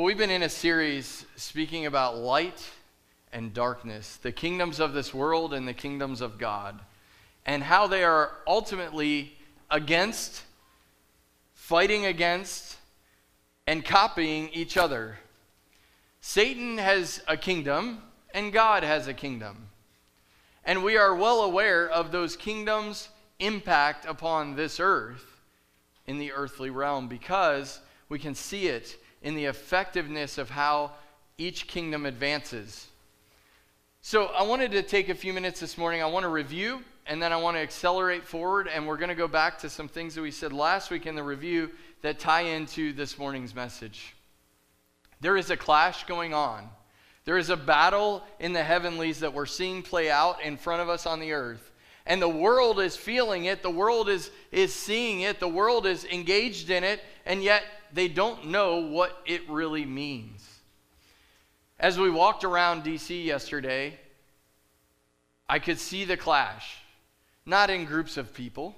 Well, we've been in a series speaking about light and darkness, the kingdoms of this world and the kingdoms of God, and how they are ultimately against, fighting against, and copying each other. Satan has a kingdom, and God has a kingdom. And we are well aware of those kingdoms' impact upon this earth in the earthly realm because we can see it in the effectiveness of how each kingdom advances. So, I wanted to take a few minutes this morning. I want to review and then I want to accelerate forward, and we're going to go back to some things that we said last week in the review that tie into this morning's message. There is a clash going on. There is a battle in the heavenlies that we're seeing play out in front of us on the earth. And the world is feeling it, the world is, is seeing it, the world is engaged in it, and yet they don't know what it really means. As we walked around DC yesterday, I could see the clash, not in groups of people,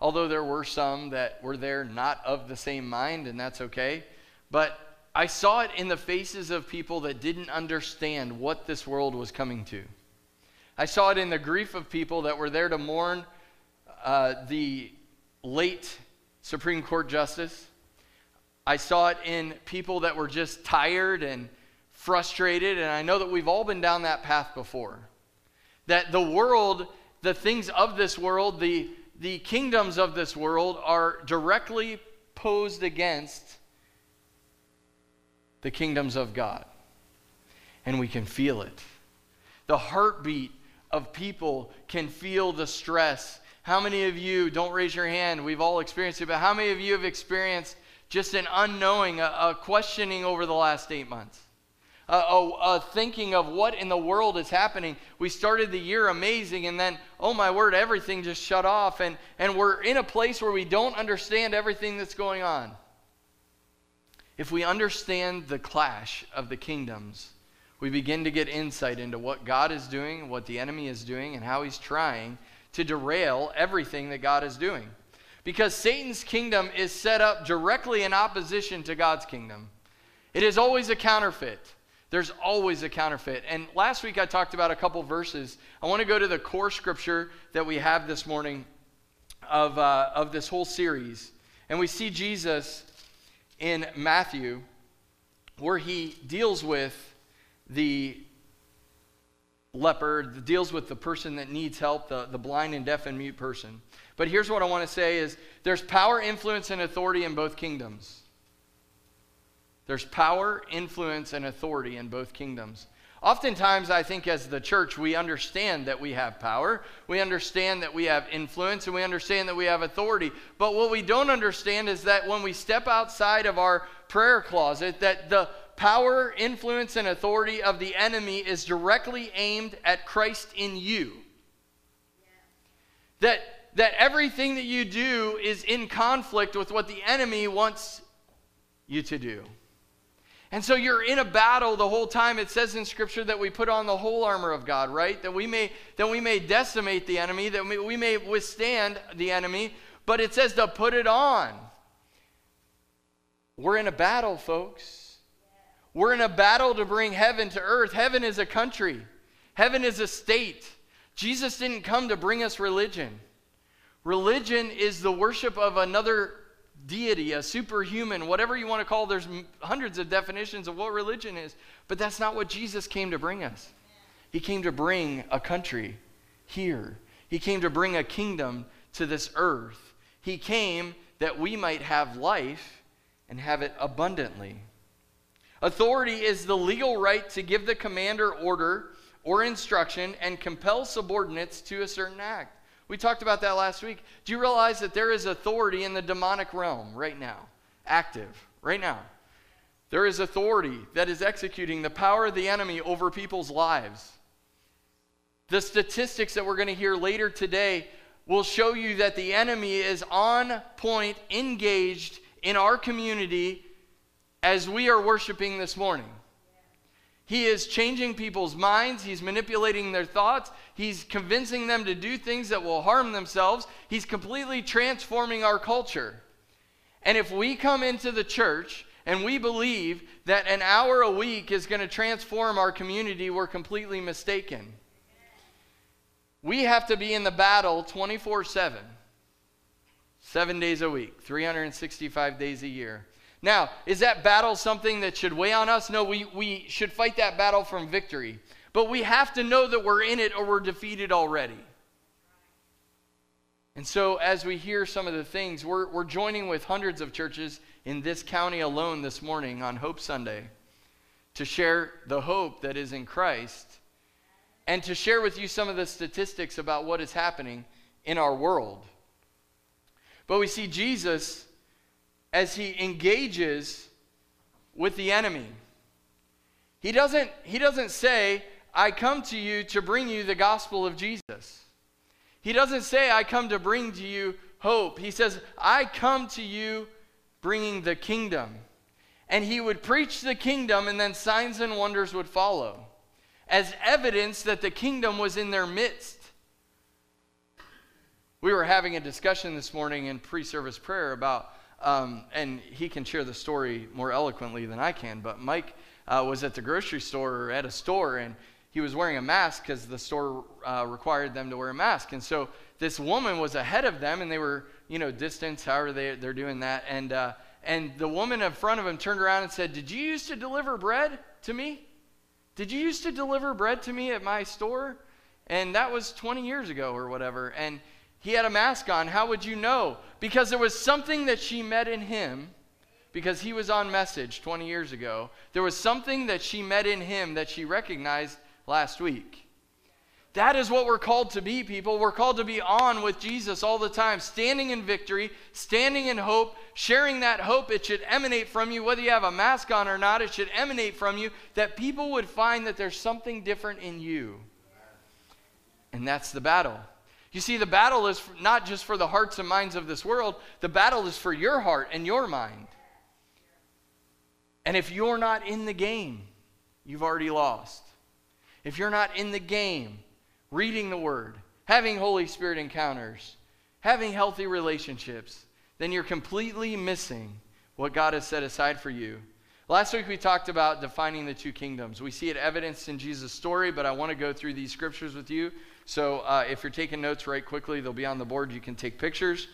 although there were some that were there not of the same mind, and that's okay. But I saw it in the faces of people that didn't understand what this world was coming to. I saw it in the grief of people that were there to mourn uh, the late Supreme Court Justice. I saw it in people that were just tired and frustrated, and I know that we've all been down that path before. That the world, the things of this world, the, the kingdoms of this world are directly posed against the kingdoms of God. And we can feel it. The heartbeat of people can feel the stress. How many of you, don't raise your hand, we've all experienced it, but how many of you have experienced just an unknowing, a, a questioning over the last eight months? A, a, thinking of what in the world is happening. We started the year amazing, and then, oh my word, everything just shut off, and, and we're in a place where we don't understand everything that's going on. If we understand the clash of the kingdoms, we begin to get insight into what God is doing, what the enemy is doing, and how he's trying to derail everything that God is doing. Because Satan's kingdom is set up directly in opposition to God's kingdom. It is always a counterfeit. There's always a counterfeit. And last week I talked about a couple verses. I want to go to the core scripture that we have this morning of, uh, of this whole series. And we see Jesus in Matthew where he deals with the leper, deals with the person that needs help, the, the blind and deaf and mute person. But here's what I want to say is there's power, influence, and authority in both kingdoms. There's power, influence, and authority in both kingdoms. Oftentimes, I think as the church, we understand that we have power, we understand that we have influence, and we understand that we have authority. But what we don't understand is that when we step outside of our prayer closet, that the power, influence, and authority of the enemy is directly aimed at Christ in you. That, that everything that you do is in conflict with what the enemy wants you to do. And so you're in a battle the whole time. It says in Scripture that we put on the whole armor of God, right? That we may, that we may decimate the enemy, that we, we may withstand the enemy, but it says to put it on. We're in a battle, folks. We're in a battle to bring heaven to earth. Heaven is a country, heaven is a state. Jesus didn't come to bring us religion. Religion is the worship of another deity, a superhuman, whatever you want to call. There's hundreds of definitions of what religion is, but that's not what Jesus came to bring us. He came to bring a country here. He came to bring a kingdom to this earth. He came that we might have life and have it abundantly. Authority is the legal right to give the commander order or instruction and compel subordinates to a certain act. We talked about that last week. Do you realize that there is authority in the demonic realm right now? Active, right now. There is authority that is executing the power of the enemy over people's lives. The statistics that we're going to hear later today will show you that the enemy is on point, engaged in our community as we are worshiping this morning. He is changing people's minds. He's manipulating their thoughts. He's convincing them to do things that will harm themselves. He's completely transforming our culture. And if we come into the church and we believe that an hour a week is going to transform our community, we're completely mistaken. We have to be in the battle 24 7, seven days a week, 365 days a year. Now, is that battle something that should weigh on us? No, we, we should fight that battle from victory. But we have to know that we're in it or we're defeated already. And so, as we hear some of the things, we're, we're joining with hundreds of churches in this county alone this morning on Hope Sunday to share the hope that is in Christ and to share with you some of the statistics about what is happening in our world. But we see Jesus as he engages with the enemy. He doesn't, he doesn't say, I come to you to bring you the gospel of Jesus. He doesn't say, I come to bring to you hope. He says, I come to you bringing the kingdom. And he would preach the kingdom, and then signs and wonders would follow as evidence that the kingdom was in their midst. We were having a discussion this morning in pre service prayer about, um, and he can share the story more eloquently than I can, but Mike uh, was at the grocery store or at a store, and he was wearing a mask because the store uh, required them to wear a mask. And so this woman was ahead of them, and they were, you know, distance, however they, they're doing that. And, uh, and the woman in front of him turned around and said, Did you used to deliver bread to me? Did you used to deliver bread to me at my store? And that was 20 years ago or whatever. And he had a mask on. How would you know? Because there was something that she met in him because he was on message 20 years ago. There was something that she met in him that she recognized last week. That is what we're called to be, people. We're called to be on with Jesus all the time, standing in victory, standing in hope, sharing that hope. It should emanate from you, whether you have a mask on or not, it should emanate from you that people would find that there's something different in you. And that's the battle. You see, the battle is not just for the hearts and minds of this world, the battle is for your heart and your mind. And if you're not in the game, you've already lost if you're not in the game, reading the Word, having Holy Spirit encounters, having healthy relationships, then you're completely missing what God has set aside for you. Last week we talked about defining the two kingdoms. We see it evidenced in Jesus' story, but I want to go through these scriptures with you. So uh, if you're taking notes right quickly, they'll be on the board. You can take pictures.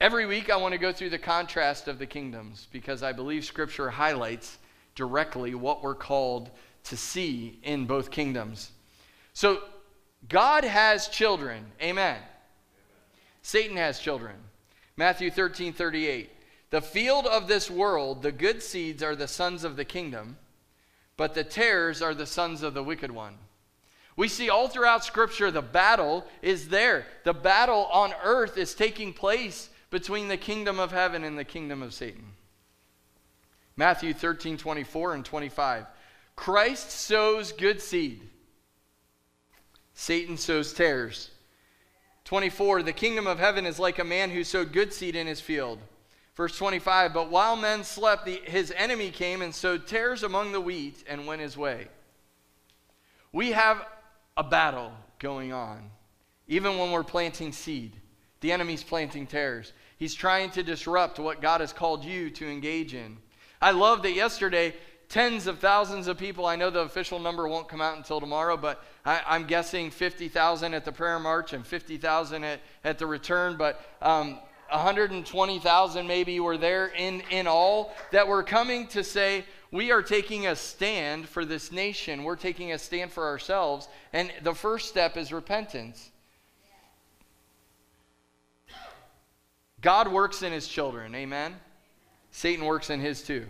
Every week I want to go through the contrast of the kingdoms because I believe scripture highlights directly what we're called to see in both kingdoms. So, God has children. Amen. Amen. Satan has children. Matthew 13 38. The field of this world, the good seeds are the sons of the kingdom, but the tares are the sons of the wicked one. We see all throughout Scripture the battle is there. The battle on earth is taking place between the kingdom of heaven and the kingdom of Satan. Matthew 13 24 and 25. Christ sows good seed, Satan sows tares. 24, the kingdom of heaven is like a man who sowed good seed in his field. Verse 25, but while men slept, the, his enemy came and sowed tares among the wheat and went his way. We have a battle going on, even when we're planting seed. The enemy's planting tares. He's trying to disrupt what God has called you to engage in. I love that yesterday tens of thousands of people. I know the official number won't come out until tomorrow, but I, am guessing 50,000 at the prayer march and 50,000 at, at the return. But um, 120,000 maybe were there in, in all that were coming to say, we are taking a stand for this nation. We're taking a stand for ourselves. And the first step is repentance. God works in his children. Amen. Satan works in his too.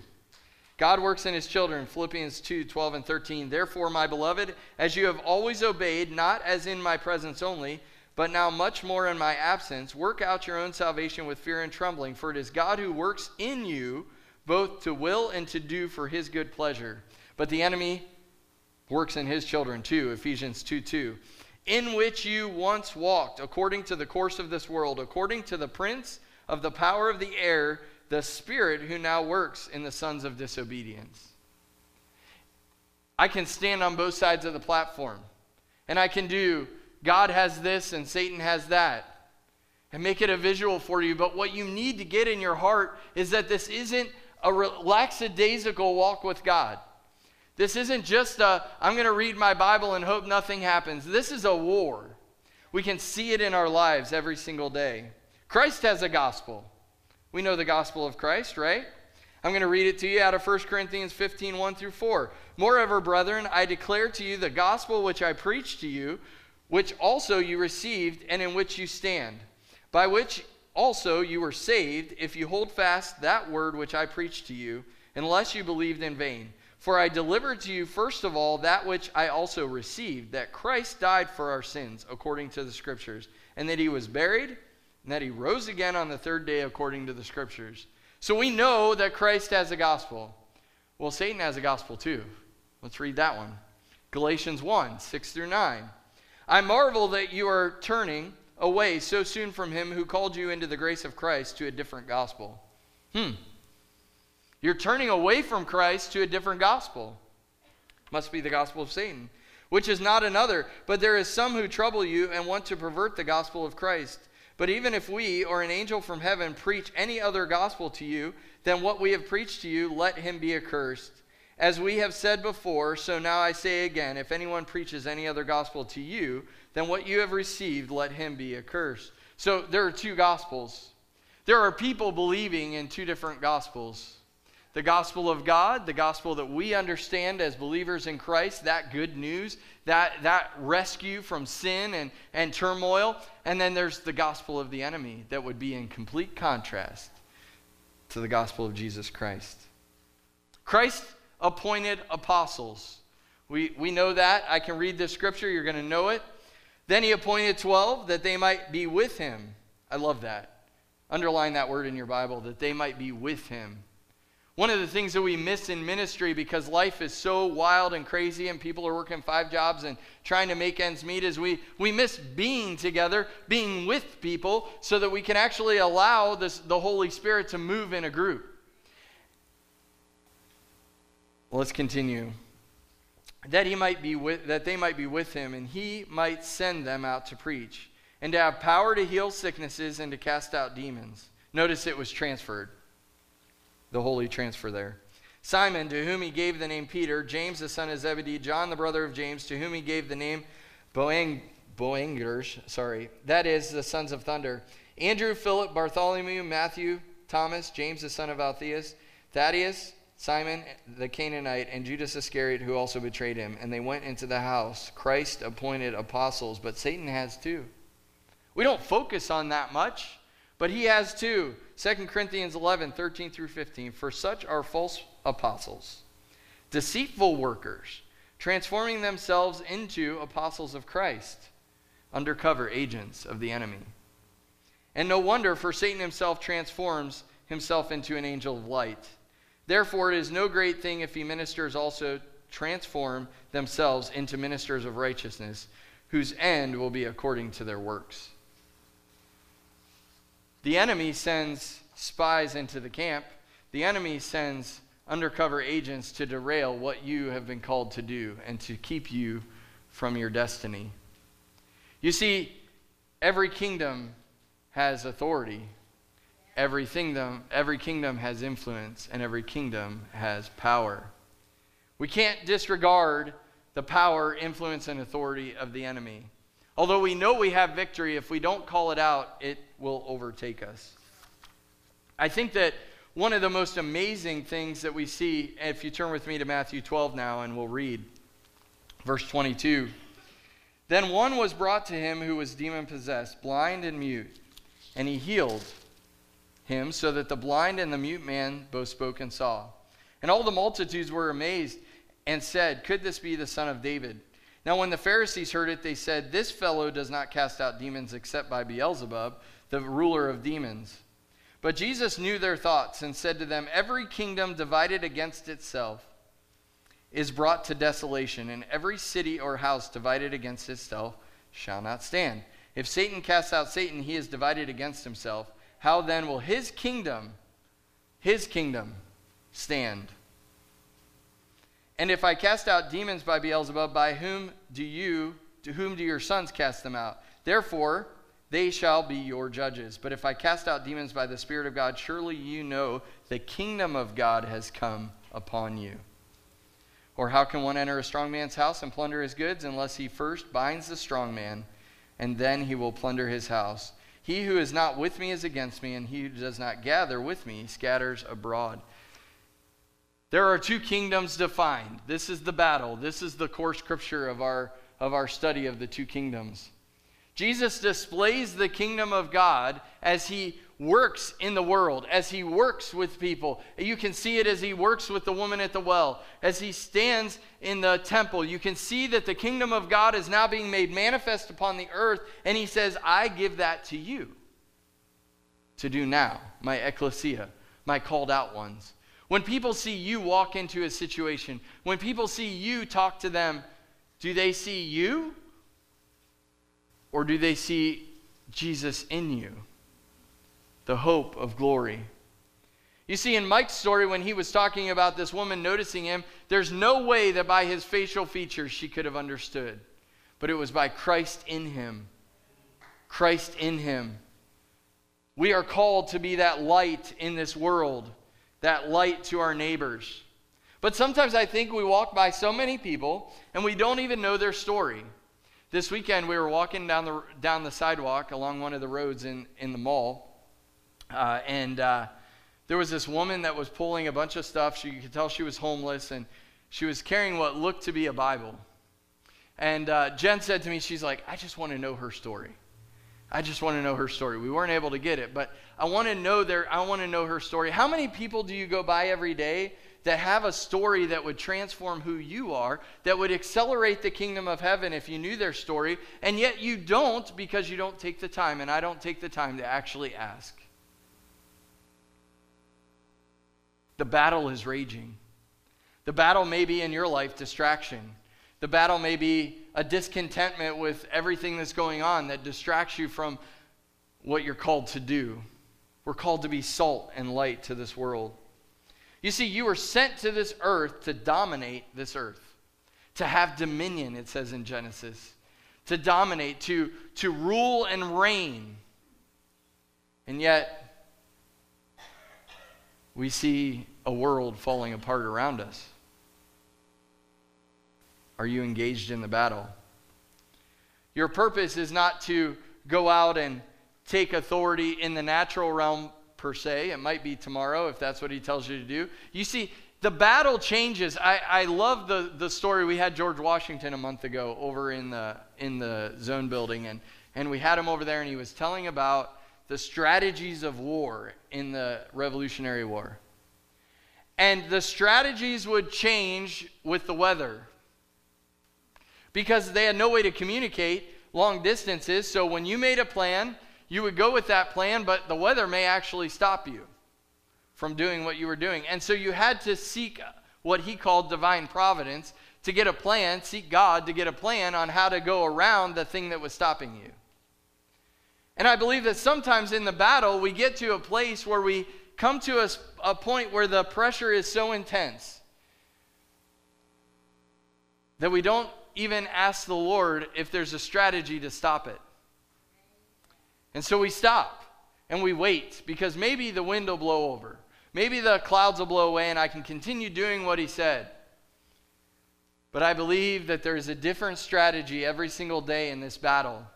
God works in his children, Philippians 2 12 and 13. Therefore, my beloved, as you have always obeyed, not as in my presence only, but now much more in my absence, work out your own salvation with fear and trembling, for it is God who works in you both to will and to do for his good pleasure. But the enemy works in his children too, Ephesians 2 2. In which you once walked, according to the course of this world, according to the prince of the power of the air the Spirit who now works in the sons of disobedience. I can stand on both sides of the platform and I can do God has this and Satan has that and make it a visual for you. But what you need to get in your heart is that this isn't a lackadaisical walk with God. This isn't just a, I'm going to read my Bible and hope nothing happens. This is a war. We can see it in our lives every single day. Christ has a gospel. We know the gospel of Christ, right? I'm going to read it to you out of 1 Corinthians 15 1 through 4. Moreover, brethren, I declare to you the gospel which I preached to you, which also you received, and in which you stand, by which also you were saved, if you hold fast that word which I preached to you, unless you believed in vain. For I delivered to you first of all that which I also received, that Christ died for our sins, according to the Scriptures, and that he was buried, and that he rose again on the third day, according to the Scriptures. So we know that Christ has a gospel. Well, Satan has a gospel too. Let's read that one Galatians 1 6 through 9. I marvel that you are turning away so soon from him who called you into the grace of Christ to a different gospel. Hmm. You're turning away from Christ to a different gospel. Must be the gospel of Satan, which is not another, but there is some who trouble you and want to pervert the gospel of Christ. But even if we or an angel from heaven preach any other gospel to you than what we have preached to you, let him be accursed. As we have said before, so now I say again if anyone preaches any other gospel to you than what you have received, let him be accursed. So there are two gospels. There are people believing in two different gospels the gospel of God, the gospel that we understand as believers in Christ, that good news, that, that rescue from sin and, and turmoil. And then there's the gospel of the enemy that would be in complete contrast to the gospel of Jesus Christ. Christ appointed apostles. We, we know that. I can read this scripture, you're going to know it. Then he appointed 12 that they might be with him. I love that. Underline that word in your Bible, that they might be with him. One of the things that we miss in ministry because life is so wild and crazy and people are working five jobs and trying to make ends meet is we, we miss being together, being with people, so that we can actually allow this, the Holy Spirit to move in a group. Let's continue. That he might be with, that they might be with him, and he might send them out to preach, and to have power to heal sicknesses and to cast out demons. Notice it was transferred the holy transfer there. Simon, to whom he gave the name Peter, James the son of Zebedee, John the brother of James, to whom he gave the name Boang, Boangers, sorry, that is the sons of thunder. Andrew, Philip, Bartholomew, Matthew, Thomas, James the son of Alphaeus, Thaddeus, Simon the Canaanite, and Judas Iscariot, who also betrayed him. And they went into the house. Christ appointed apostles, but Satan has too. We don't focus on that much, but he has too. 2 Corinthians 11, 13 through 15. For such are false apostles, deceitful workers, transforming themselves into apostles of Christ, undercover agents of the enemy. And no wonder, for Satan himself transforms himself into an angel of light. Therefore, it is no great thing if he ministers also transform themselves into ministers of righteousness, whose end will be according to their works. The enemy sends spies into the camp. The enemy sends undercover agents to derail what you have been called to do and to keep you from your destiny. You see, every kingdom has authority. Every kingdom, every kingdom has influence, and every kingdom has power. We can't disregard the power, influence, and authority of the enemy. Although we know we have victory, if we don't call it out, it will overtake us. I think that one of the most amazing things that we see, if you turn with me to Matthew 12 now, and we'll read verse 22. Then one was brought to him who was demon possessed, blind and mute, and he healed him so that the blind and the mute man both spoke and saw. And all the multitudes were amazed and said, Could this be the son of David? Now, when the Pharisees heard it, they said, This fellow does not cast out demons except by Beelzebub, the ruler of demons. But Jesus knew their thoughts and said to them, Every kingdom divided against itself is brought to desolation, and every city or house divided against itself shall not stand. If Satan casts out Satan, he is divided against himself. How then will his kingdom, his kingdom, stand? And if I cast out demons by Beelzebub, by whom do you, to whom do your sons cast them out? Therefore, they shall be your judges. But if I cast out demons by the Spirit of God, surely you know the kingdom of God has come upon you. Or how can one enter a strong man's house and plunder his goods unless he first binds the strong man, and then he will plunder his house? He who is not with me is against me, and he who does not gather with me scatters abroad. There are two kingdoms defined. This is the battle. This is the core scripture of our, of our study of the two kingdoms. Jesus displays the kingdom of God as he works in the world, as he works with people. You can see it as he works with the woman at the well, as he stands in the temple. You can see that the kingdom of God is now being made manifest upon the earth, and he says, I give that to you to do now, my ecclesia, my called out ones. When people see you walk into a situation, when people see you talk to them, do they see you? Or do they see Jesus in you? The hope of glory. You see, in Mike's story, when he was talking about this woman noticing him, there's no way that by his facial features she could have understood. But it was by Christ in him. Christ in him. We are called to be that light in this world, that light to our neighbors. But sometimes I think we walk by so many people and we don't even know their story. This weekend, we were walking down the, down the sidewalk along one of the roads in, in the mall uh, and uh, there was this woman that was pulling a bunch of stuff. She, could tell she was homeless, and she was carrying what looked to be a Bible. And uh, Jen said to me, she's like, I just want to know her story. I just want to know her story. We weren't able to get it, but I want to know their, I want to know her story. How many people do you go by every day that have a story that would transform who you are, that would accelerate the kingdom of heaven if you knew their story, and yet you don't because you don't take the time, and I don't take the time to actually ask? The battle is raging. The battle may be in your life distraction. The battle may be a discontentment with everything that's going on that distracts you from what you're called to do. We're called to be salt and light to this world. You see, you were sent to this earth to dominate this earth, to have dominion, it says in Genesis, to dominate, to, to rule and reign. And yet, we see a world falling apart around us? Are you engaged in the battle? Your purpose is not to go out and take authority in the natural realm per se. It might be tomorrow if that's what he tells you to do. You see, the battle changes. I, I love the, the story. We had George Washington a month ago over in the, in the zone building, and, and we had him over there, and he was telling about the strategies of war in the Revolutionary War. And the strategies would change with the weather because they had no way to communicate long distances. So when you made a plan, you would go with that plan, but the weather may actually stop you from doing what you were doing. And so you had to seek what he called divine providence to get a plan, seek God to get a plan on how to go around the thing that was stopping you. And I believe that sometimes in the battle, we get to a place where we come to a, a point where the pressure is so intense that we don't even ask the Lord if there's a strategy to stop it. And so we stop and we wait because maybe the wind will blow over. Maybe the clouds will blow away and I can continue doing what he said. But I believe that there is a different strategy every single day in this battle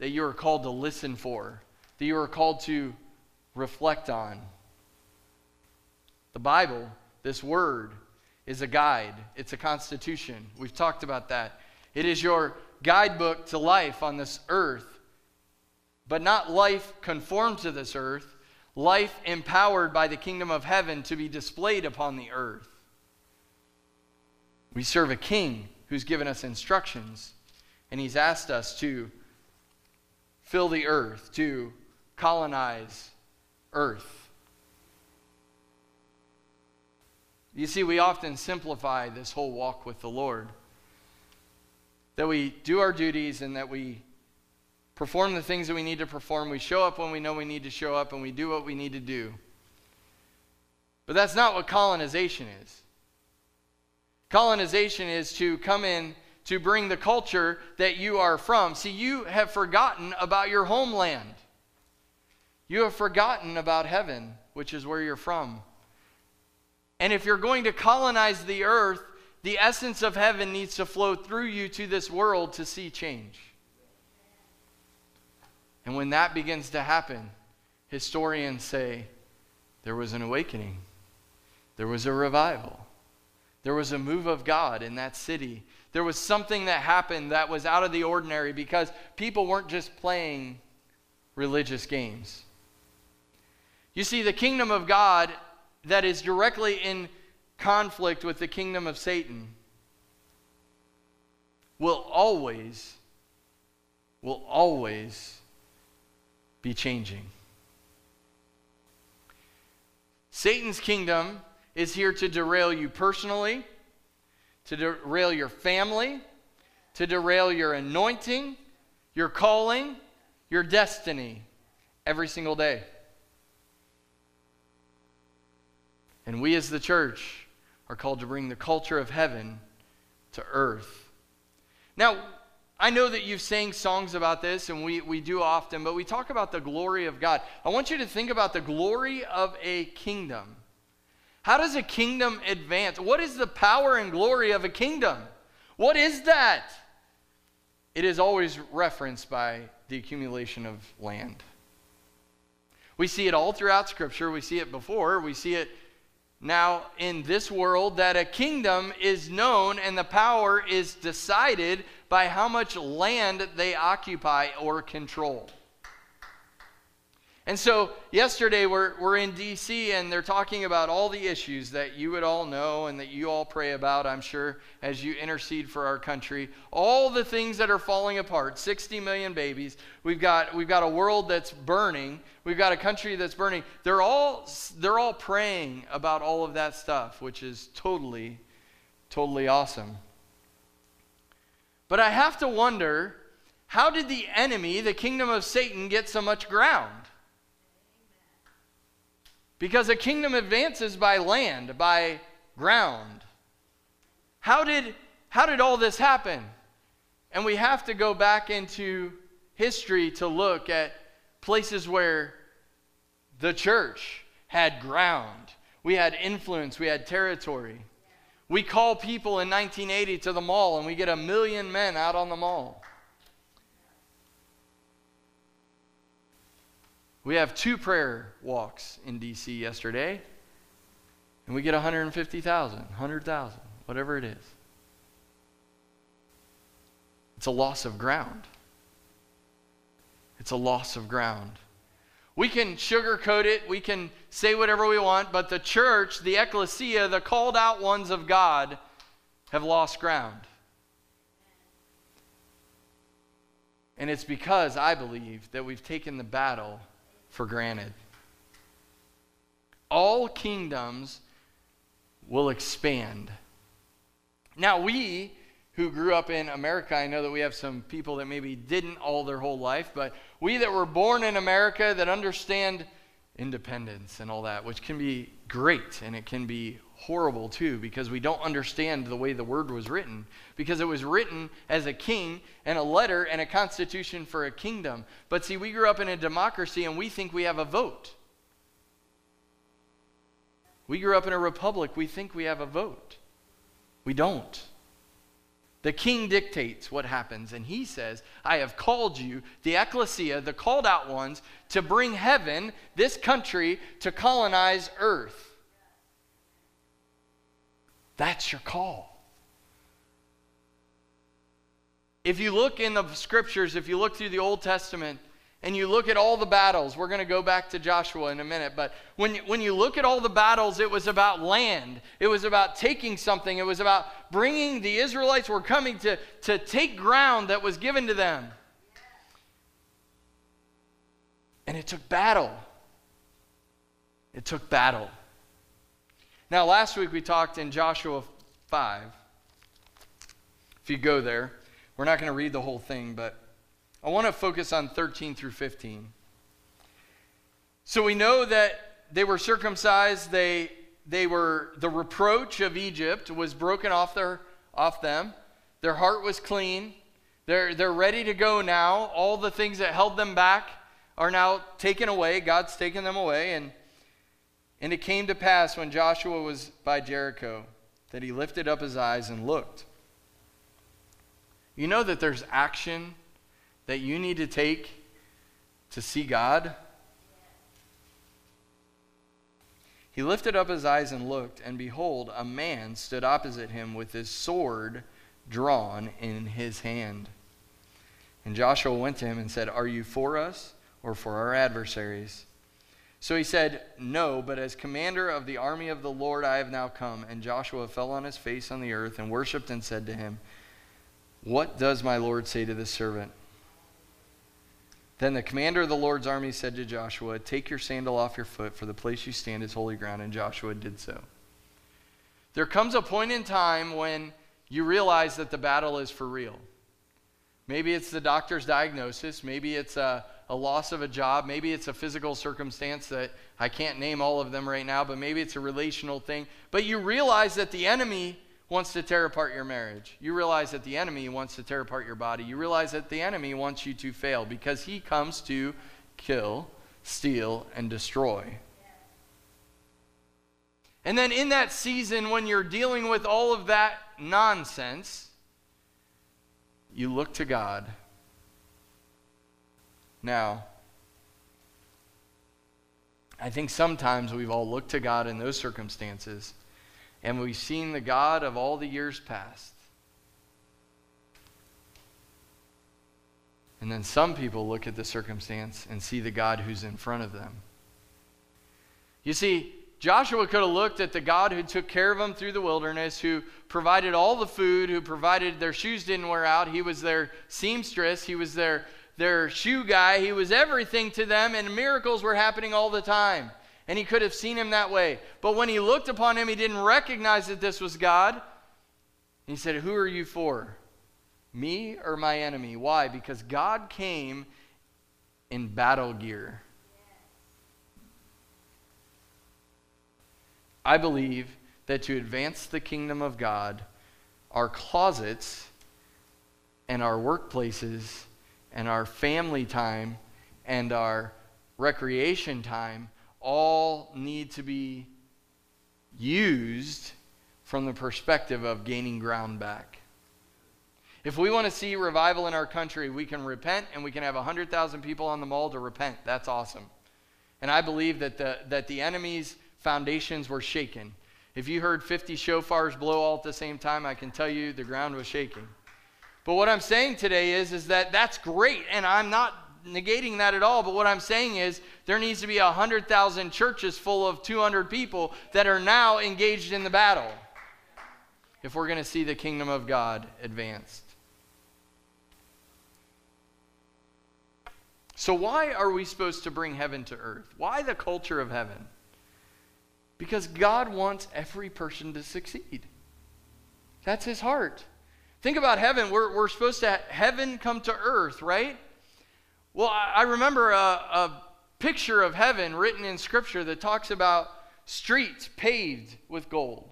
that you are called to listen for, that you are called to reflect on. The Bible, this word, is a guide, it's a constitution. We've talked about that. It is your guidebook to life on this earth, but not life conformed to this earth, life empowered by the kingdom of heaven to be displayed upon the earth. We serve a king who's given us instructions, and he's asked us to fill the earth, to colonize earth. You see, we often simplify this whole walk with the Lord. That we do our duties and that we perform the things that we need to perform. We show up when we know we need to show up and we do what we need to do. But that's not what colonization is. Colonization is to come in to bring the culture that you are from. See, you have forgotten about your homeland. You have forgotten about heaven, which is where you're from. And if you're going to colonize the earth, the essence of heaven needs to flow through you to this world to see change. And when that begins to happen, historians say there was an awakening, there was a revival, there was a move of God in that city. There was something that happened that was out of the ordinary because people weren't just playing religious games. You see, the kingdom of God that is directly in conflict with the kingdom of Satan will always, will always be changing. Satan's kingdom is here to derail you personally, to derail your family, to derail your anointing, your calling, your destiny every single day. And we as the church are called to bring the culture of heaven to earth. Now, I know that you've sang songs about this, and we, we do often, but we talk about the glory of God. I want you to think about the glory of a kingdom. How does a kingdom advance? What is the power and glory of a kingdom? What is that? It is always referenced by the accumulation of land. We see it all throughout Scripture. We see it before. We see it now in this world that a kingdom is known and the power is decided by how much land they occupy or control. And so, yesterday we're, we're in D.C. and they're talking about all the issues that you would all know and that you all pray about, I'm sure, as you intercede for our country. All the things that are falling apart 60 million babies. We've got, we've got a world that's burning. We've got a country that's burning. They're all, they're all praying about all of that stuff, which is totally, totally awesome. But I have to wonder how did the enemy, the kingdom of Satan, get so much ground? Because a kingdom advances by land, by ground. How did, how did all this happen? And we have to go back into history to look at places where the church had ground. We had influence, we had territory. We call people in 1980 to the mall and we get a million men out on the mall. We have two prayer walks in DC yesterday, and we get 150,000, 100,000, whatever it is. It's a loss of ground. It's a loss of ground. We can sugarcoat it, we can say whatever we want, but the church, the ecclesia, the called out ones of God, have lost ground. And it's because I believe that we've taken the battle for granted. All kingdoms will expand. Now, we who grew up in America, I know that we have some people that maybe didn't all their whole life, but we that were born in America that understand independence and all that, which can be great and it can be horrible too because we don't understand the way the word was written because it was written as a king and a letter and a constitution for a kingdom. But see, we grew up in a democracy and we think we have a vote. We grew up in a republic, we think we have a vote. We don't. The king dictates what happens, and he says, I have called you, the ecclesia, the called out ones, to bring heaven, this country, to colonize earth. That's your call. If you look in the scriptures, if you look through the Old Testament, and you look at all the battles, we're going to go back to Joshua in a minute, but when, when you look at all the battles, it was about land. It was about taking something. It was about bringing the Israelites were coming to, to take ground that was given to them. And it took battle. It took battle. Now, last week we talked in Joshua 5. If you go there, we're not going to read the whole thing, but I want to focus on 13 through 15. So we know that they were circumcised, they, they were, the reproach of Egypt was broken off, their, off them. Their heart was clean. They're, they're ready to go now. All the things that held them back are now taken away. God's taken them away. And, and it came to pass when Joshua was by Jericho that he lifted up his eyes and looked. You know that there's action that you need to take to see God? He lifted up his eyes and looked, and behold, a man stood opposite him with his sword drawn in his hand. And Joshua went to him and said, Are you for us or for our adversaries? So he said, No, but as commander of the army of the Lord I have now come. And Joshua fell on his face on the earth and worshipped and said to him, What does my Lord say to this servant? Then the commander of the Lord's army said to Joshua, Take your sandal off your foot, for the place you stand is holy ground. And Joshua did so. There comes a point in time when you realize that the battle is for real. Maybe it's the doctor's diagnosis. Maybe it's a, a, loss of a job. Maybe it's a physical circumstance that I can't name all of them right now, but maybe it's a relational thing. But you realize that the enemy wants to tear apart your marriage. You realize that the enemy wants to tear apart your body. You realize that the enemy wants you to fail because he comes to kill, steal, and destroy. And then in that season, when you're dealing with all of that nonsense, you look to God. Now, I think sometimes we've all looked to God in those circumstances and we've seen the God of all the years past. And then some people look at the circumstance and see the God who's in front of them. You see, Joshua could have looked at the God who took care of them through the wilderness, who provided all the food, who provided their shoes didn't wear out. He was their seamstress, he was their, their shoe guy, he was everything to them, and miracles were happening all the time. And he could have seen him that way. But when he looked upon him, he didn't recognize that this was God. He said, Who are you for? Me or my enemy? Why? Because God came in battle gear. I believe that to advance the kingdom of God, our closets and our workplaces and our family time and our recreation time all need to be used from the perspective of gaining ground back. If we want to see revival in our country, we can repent and we can have 100,000 people on the mall to repent. That's awesome. And I believe that the, that the enemy's foundations were shaken. If you heard 50 shofars blow all at the same time, I can tell you the ground was shaking. But what I'm saying today is, is that that's great, and I'm not negating that at all, but what I'm saying is there needs to be 100,000 churches full of 200 people that are now engaged in the battle if we're going to see the kingdom of God advanced. So, why are we supposed to bring heaven to earth? Why the culture of heaven? Because God wants every person to succeed. That's his heart. Think about heaven. We're, we're supposed to heaven come to earth, right? Well, I remember a, a picture of heaven written in Scripture that talks about streets paved with gold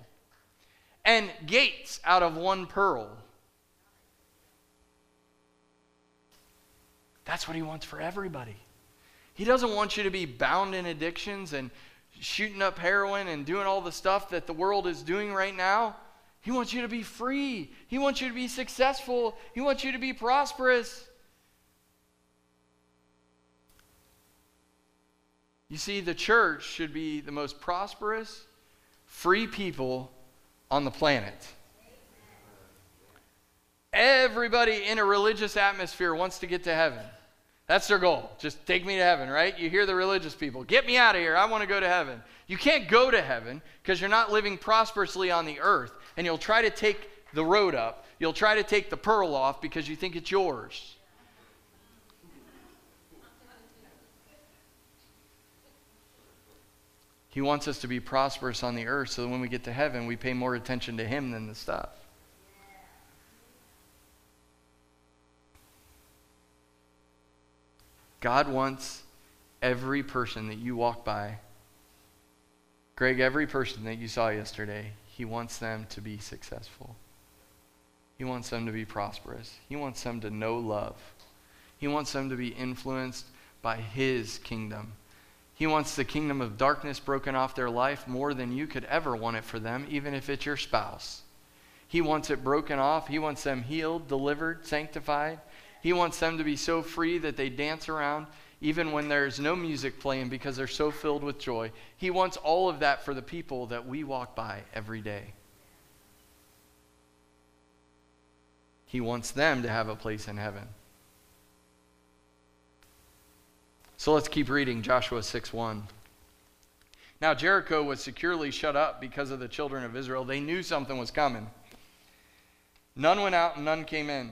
and gates out of one pearl. That's what he wants for everybody. He doesn't want you to be bound in addictions and shooting up heroin and doing all the stuff that the world is doing right now. He wants you to be free. He wants you to be successful. He wants you to be prosperous. You see, the church should be the most prosperous, free people on the planet. Everybody in a religious atmosphere wants to get to heaven. That's their goal. Just take me to heaven, right? You hear the religious people, get me out of here. I want to go to heaven. You can't go to heaven because you're not living prosperously on the earth. And you'll try to take the road up. You'll try to take the pearl off because you think it's yours. He wants us to be prosperous on the earth so that when we get to heaven, we pay more attention to Him than the stuff. God wants every person that you walk by, Greg, every person that you saw yesterday, He wants them to be successful. He wants them to be prosperous. He wants them to know love. He wants them to be influenced by His kingdom. He wants the kingdom of darkness broken off their life more than you could ever want it for them, even if it's your spouse. He wants it broken off. He wants them healed, delivered, sanctified. He wants them to be so free that they dance around even when there's no music playing because they're so filled with joy. He wants all of that for the people that we walk by every day. He wants them to have a place in heaven. So let's keep reading Joshua 6 1. Now, Jericho was securely shut up because of the children of Israel. They knew something was coming. None went out and none came in.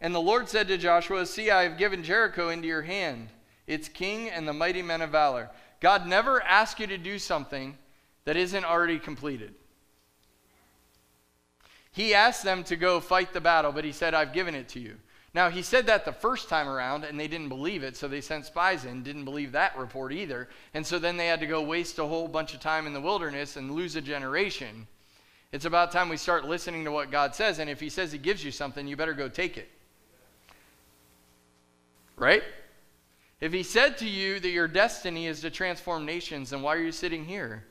And the Lord said to Joshua, See, I have given Jericho into your hand, its king and the mighty men of valor. God never asks you to do something that isn't already completed. He asked them to go fight the battle, but he said, I've given it to you. Now, he said that the first time around, and they didn't believe it, so they sent spies in, didn't believe that report either. And so then they had to go waste a whole bunch of time in the wilderness and lose a generation. It's about time we start listening to what God says, and if he says he gives you something, you better go take it. Right? If he said to you that your destiny is to transform nations, then why are you sitting here?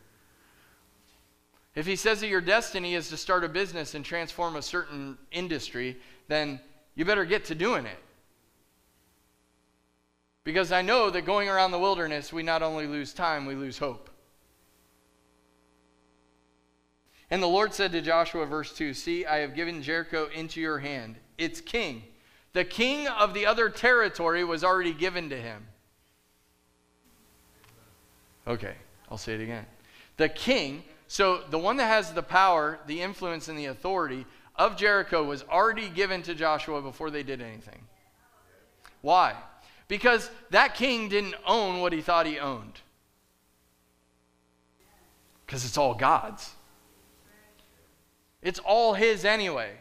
If he says that your destiny is to start a business and transform a certain industry, then you better get to doing it. Because I know that going around the wilderness, we not only lose time, we lose hope. And the Lord said to Joshua, verse 2 See, I have given Jericho into your hand, its king. The king of the other territory was already given to him. Okay, I'll say it again. The king, so the one that has the power, the influence, and the authority of Jericho was already given to Joshua before they did anything. Why? Because that king didn't own what he thought he owned. Because it's all God's. It's all his anyway.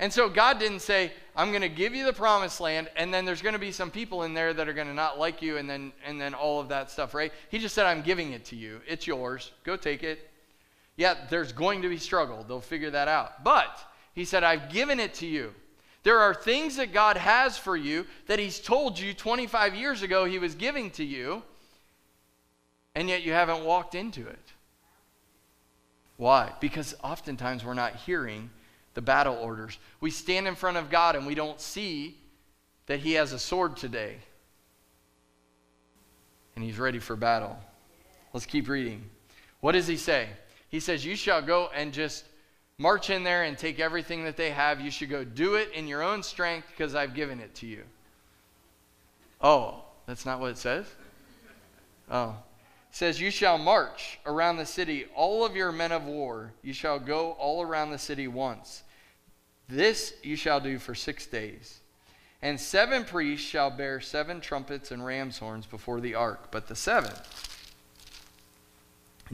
And so God didn't say, I'm going to give you the promised land, and then there's going to be some people in there that are going to not like you, and then, and then all of that stuff, right? He just said, I'm giving it to you. It's yours. Go take it. Yeah, there's going to be struggle. They'll figure that out. But he said, I've given it to you. There are things that God has for you that He's told you 25 years ago He was giving to you, and yet you haven't walked into it. Why? Because oftentimes we're not hearing the battle orders. We stand in front of God and we don't see that He has a sword today, and He's ready for battle. Let's keep reading. What does He say? He says, You shall go and just march in there and take everything that they have. You should go do it in your own strength because I've given it to you. Oh, that's not what it says? Oh. It says, You shall march around the city, all of your men of war. You shall go all around the city once. This you shall do for six days. And seven priests shall bear seven trumpets and ram's horns before the ark. But the seventh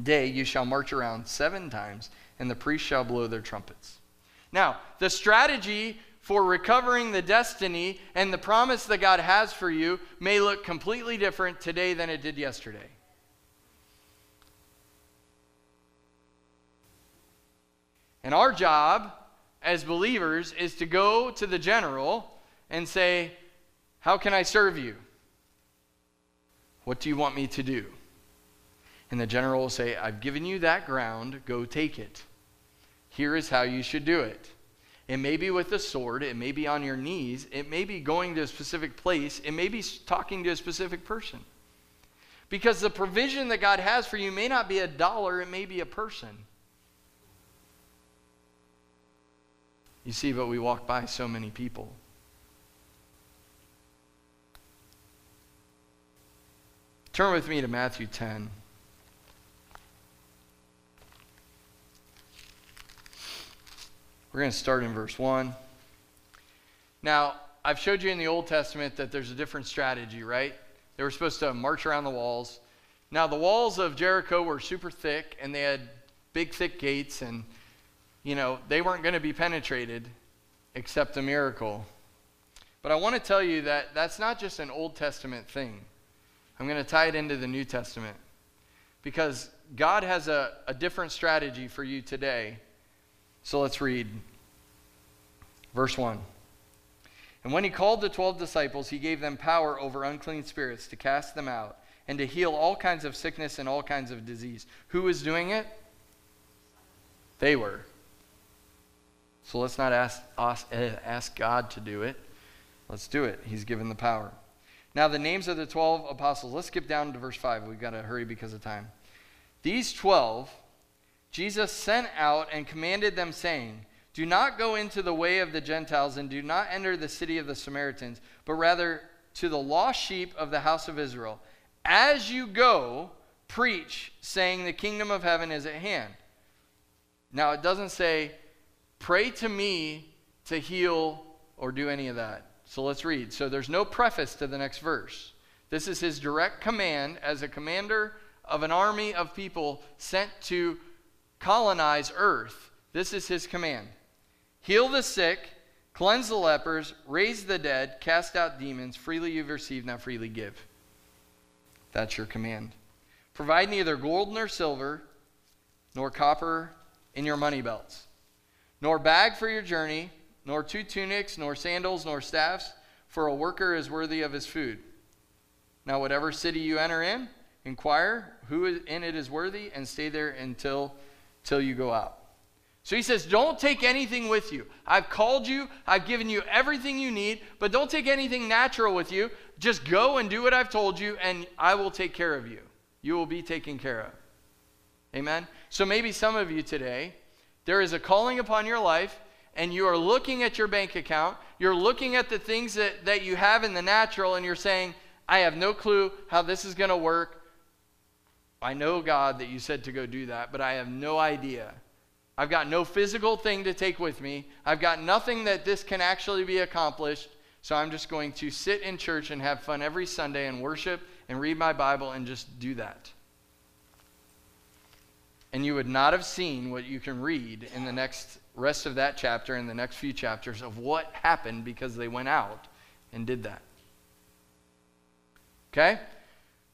day you shall march around seven times and the priests shall blow their trumpets. Now, the strategy for recovering the destiny and the promise that God has for you may look completely different today than it did yesterday. And our job as believers is to go to the general and say, How can I serve you? What do you want me to do? And the general will say, I've given you that ground, go take it. Here is how you should do it. It may be with a sword, it may be on your knees, it may be going to a specific place, it may be talking to a specific person. Because the provision that God has for you may not be a dollar, it may be a person. You see, but we walk by so many people. Turn with me to Matthew 10. We're going to start in verse 1. Now, I've showed you in the Old Testament that there's a different strategy, right? They were supposed to march around the walls. Now, the walls of Jericho were super thick, and they had big, thick gates, and, you know, they weren't going to be penetrated except a miracle. But I want to tell you that that's not just an Old Testament thing. I'm going to tie it into the New Testament because God has a, a different strategy for you today so let's read Verse 1. And when he called the twelve disciples, he gave them power over unclean spirits to cast them out and to heal all kinds of sickness and all kinds of disease. Who was doing it? They were. So let's not ask, ask, eh, ask God to do it. Let's do it. He's given the power. Now, the names of the 12 apostles, let's skip down to verse 5. We've got to hurry because of time. These 12, Jesus sent out and commanded them, saying, Do not go into the way of the Gentiles, and do not enter the city of the Samaritans, but rather to the lost sheep of the house of Israel. As you go, preach, saying, The kingdom of heaven is at hand. Now, it doesn't say, Pray to me to heal or do any of that. So let's read. So there's no preface to the next verse. This is his direct command as a commander of an army of people sent to colonize earth. This is his command Heal the sick, cleanse the lepers, raise the dead, cast out demons. Freely you've received, now freely give. That's your command. Provide neither gold nor silver, nor copper in your money belts, nor bag for your journey, nor two tunics, nor sandals, nor staffs, for a worker is worthy of his food. Now, whatever city you enter in, inquire who in it is worthy, and stay there until, till you go out. So he says, Don't take anything with you. I've called you, I've given you everything you need, but don't take anything natural with you. Just go and do what I've told you, and I will take care of you. You will be taken care of. Amen? So maybe some of you today, there is a calling upon your life, and you are looking at your bank account, you're looking at the things that, that you have in the natural, and you're saying, I have no clue how this is going to work. I know, God, that you said to go do that, but I have no idea. I've got no physical thing to take with me. I've got nothing that this can actually be accomplished. So I'm just going to sit in church and have fun every Sunday and worship and read my Bible and just do that. And you would not have seen what you can read in the next rest of that chapter and the next few chapters of what happened because they went out and did that. Okay?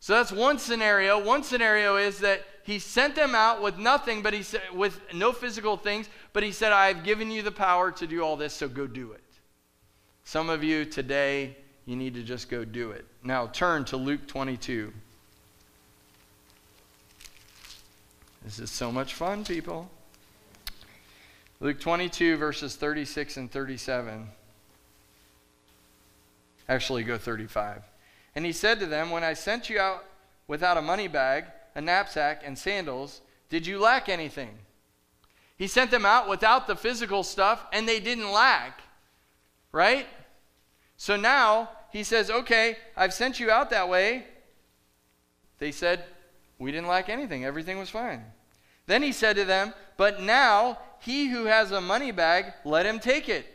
So that's one scenario. One scenario is that he sent them out with nothing, but he said with no physical things, but he said, I've given you the power to do all this, so go do it. Some of you today, you need to just go do it. Now turn to Luke 22. This is so much fun, people. Luke 22, verses 36 and 37. Actually, go 35. And he said to them, When I sent you out without a money bag, a knapsack, and sandals, did you lack anything? He sent them out without the physical stuff, and they didn't lack. Right? So now he says, Okay, I've sent you out that way. They said, We didn't lack anything, everything was fine. Then he said to them, But now he who has a money bag, let him take it.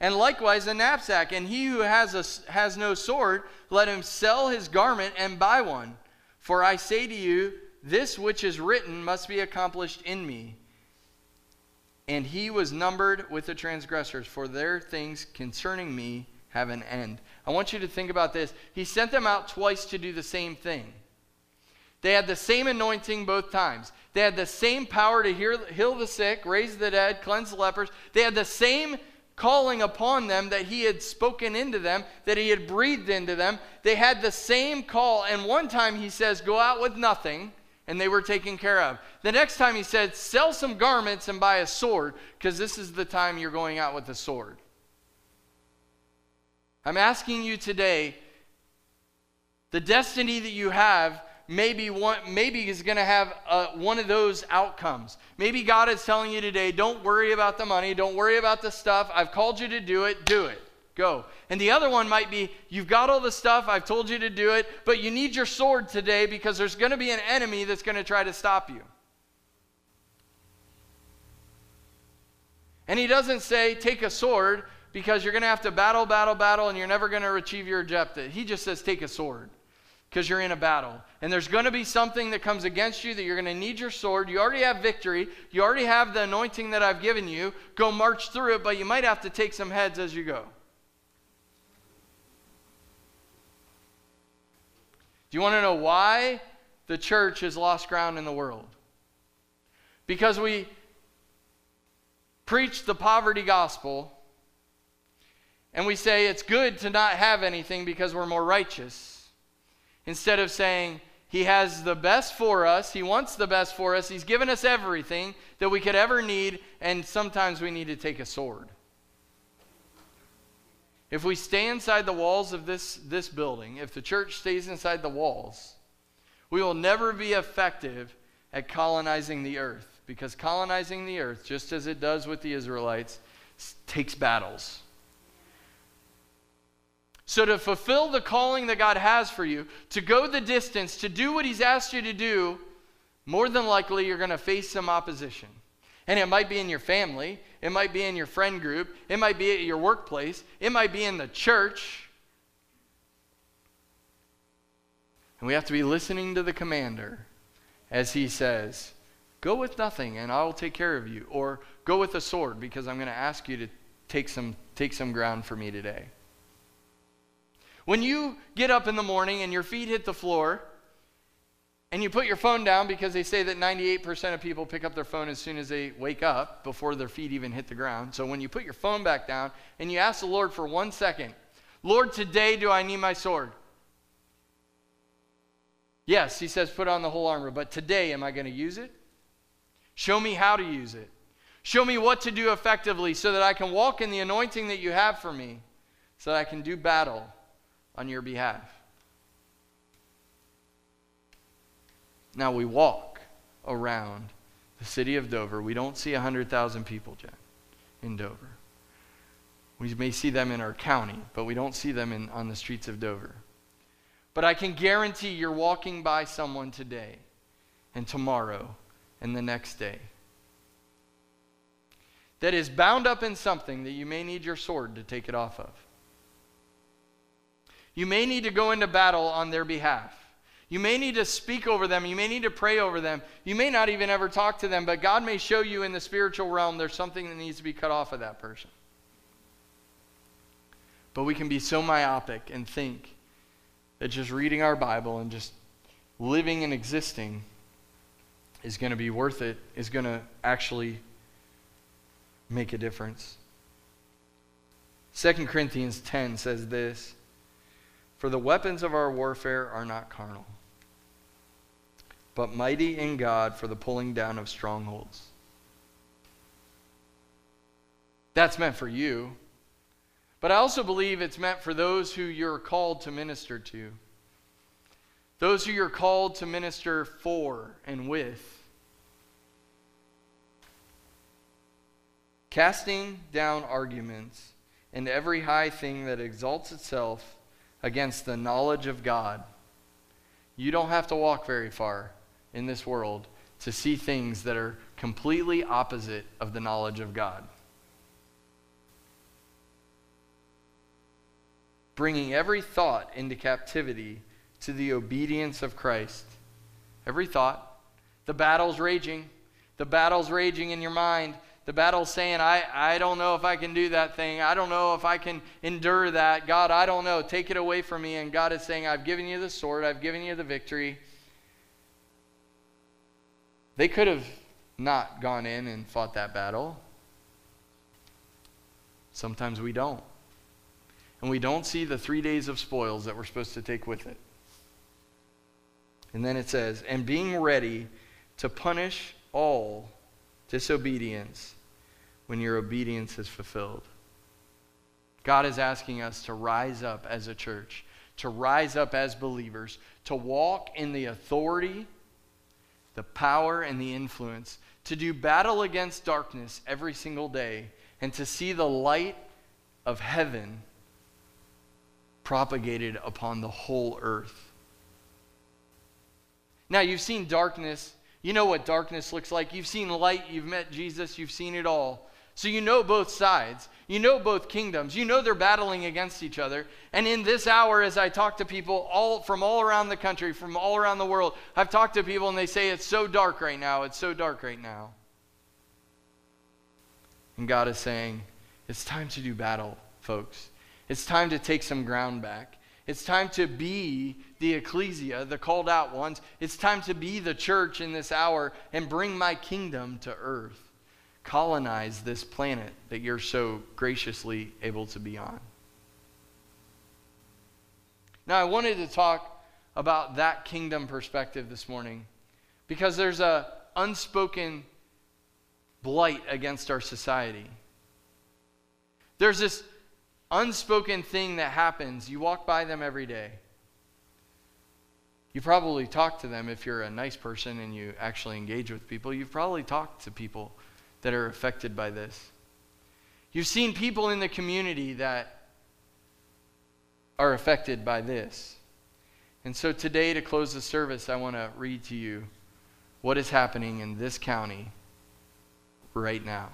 And likewise a knapsack. And he who has, a, has no sword, let him sell his garment and buy one. For I say to you, this which is written must be accomplished in me. And he was numbered with the transgressors, for their things concerning me have an end. I want you to think about this. He sent them out twice to do the same thing. They had the same anointing both times. They had the same power to heal the sick, raise the dead, cleanse the lepers. They had the same calling upon them that he had spoken into them, that he had breathed into them. They had the same call. And one time he says, Go out with nothing and they were taken care of. The next time he said, Sell some garments and buy a sword, because this is the time you're going out with a sword. I'm asking you today the destiny that you have maybe one maybe is going to have uh, one of those outcomes. Maybe god is telling you today don't worry about the money. Don't worry about the stuff. I've called you to do it. Do it. Go. And the other one might be you've got all the stuff, I've told you to do it, but you need your sword today because there's going to be an enemy that's going to try to stop you. And he doesn't say take a sword because you're going to have to battle, battle, battle, and you're never going to achieve your objective. He just says take a sword because you're in a battle. And there's going to be something that comes against you that you're going to need your sword. You already have victory. You already have the anointing that I've given you. Go march through it, but you might have to take some heads as you go. Do you want to know why the church has lost ground in the world? Because we preach the poverty gospel and we say it's good to not have anything because we're more righteous. Instead of saying, He has the best for us, He wants the best for us, He's given us everything that we could ever need, and sometimes we need to take a sword. If we stay inside the walls of this, this building, if the church stays inside the walls, we will never be effective at colonizing the earth because colonizing the earth, just as it does with the Israelites, takes battles. So, to fulfill the calling that God has for you, to go the distance, to do what He's asked you to do, more than likely you're going to face some opposition. And it might be in your family, it might be in your friend group, it might be at your workplace, it might be in the church. And we have to be listening to the commander as he says, Go with nothing and I will take care of you. Or go with a sword because I'm going to ask you to take some, take some ground for me today. When you get up in the morning and your feet hit the floor, and you put your phone down because they say that 98% of people pick up their phone as soon as they wake up before their feet even hit the ground. So when you put your phone back down and you ask the Lord for one second, Lord, today do I need my sword? Yes, he says, put on the whole armor, but today am I going to use it? Show me how to use it. Show me what to do effectively so that I can walk in the anointing that you have for me, so that I can do battle on your behalf. Now we walk around the city of Dover. We don't see 100,000 people, Jen, in Dover. We may see them in our county, but we don't see them in, on the streets of Dover. But I can guarantee you're walking by someone today and tomorrow and the next day that is bound up in something that you may need your sword to take it off of. You may need to go into battle on their behalf. You may need to speak over them. You may need to pray over them. You may not even ever talk to them, but God may show you in the spiritual realm there's something that needs to be cut off of that person. But we can be so myopic and think that just reading our Bible and just living and existing is going to be worth it, is going to actually make a difference. 2 Corinthians 10 says this For the weapons of our warfare are not carnal but mighty in God for the pulling down of strongholds. That's meant for you. But I also believe it's meant for those who you're called to minister to, those who you're called to minister for and with. Casting down arguments and every high thing that exalts itself against the knowledge of God. You don't have to walk very far in this world to see things that are completely opposite of the knowledge of God. Bringing every thought into captivity to the obedience of Christ. Every thought. The battle's raging. The battle's raging in your mind. The battle's saying, I, I don't know if I can do that thing. I don't know if I can endure that. God, I don't know. Take it away from me. And God is saying, I've given you the sword. I've given you the victory. They could have not gone in and fought that battle. Sometimes we don't. And we don't see the three days of spoils that we're supposed to take with it. And then it says, and being ready to punish all disobedience when your obedience is fulfilled. God is asking us to rise up as a church, to rise up as believers, to walk in the authority the power and the influence to do battle against darkness every single day and to see the light of heaven propagated upon the whole earth. Now, you've seen darkness. You know what darkness looks like. You've seen light. You've met Jesus. You've seen it all. So you know both sides. You know both kingdoms. You know they're battling against each other. And in this hour, as I talk to people all from all around the country, from all around the world, I've talked to people and they say it's so dark right now. It's so dark right now. And God is saying, it's time to do battle, folks. It's time to take some ground back. It's time to be the ecclesia, the called out ones. It's time to be the church in this hour and bring my kingdom to earth colonize this planet that you're so graciously able to be on. Now, I wanted to talk about that kingdom perspective this morning because there's a unspoken blight against our society. There's this unspoken thing that happens. You walk by them every day. You probably talk to them if you're a nice person and you actually engage with people. You've probably talked to people that are affected by this. You've seen people in the community that are affected by this. And so today, to close the service, I want to read to you what is happening in this county right now.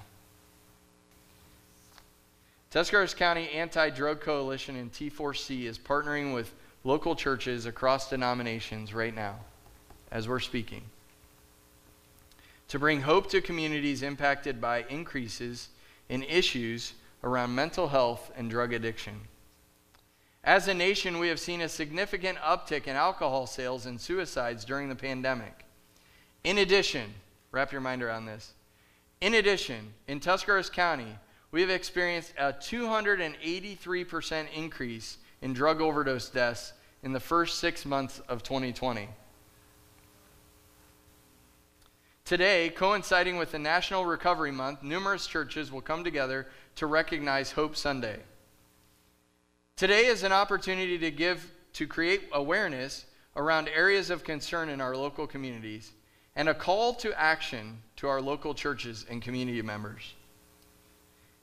Tuscarawas County Anti Drug Coalition and T4C is partnering with local churches across denominations right now as we're speaking to bring hope to communities impacted by increases in issues around mental health and drug addiction. As a nation, we have seen a significant uptick in alcohol sales and suicides during the pandemic. In addition, wrap your mind around this. In addition, in Tuscarawas County, we have experienced a 283% increase in drug overdose deaths in the first six months of 2020. Today, coinciding with the National Recovery Month, numerous churches will come together to recognize Hope Sunday. Today is an opportunity to give to create awareness around areas of concern in our local communities and a call to action to our local churches and community members.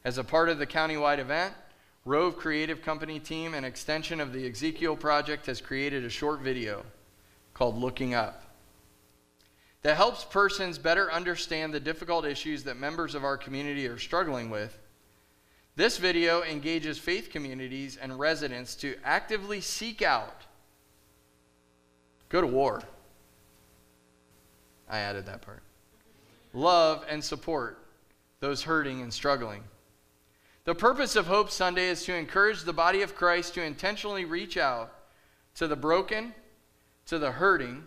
As a part of the countywide event, Rove Creative Company team, an extension of the Ezekiel Project, has created a short video called Looking Up that helps persons better understand the difficult issues that members of our community are struggling with. This video engages faith communities and residents to actively seek out, go to war. I added that part. Love and support those hurting and struggling. The purpose of Hope Sunday is to encourage the body of Christ to intentionally reach out to the broken, to the hurting,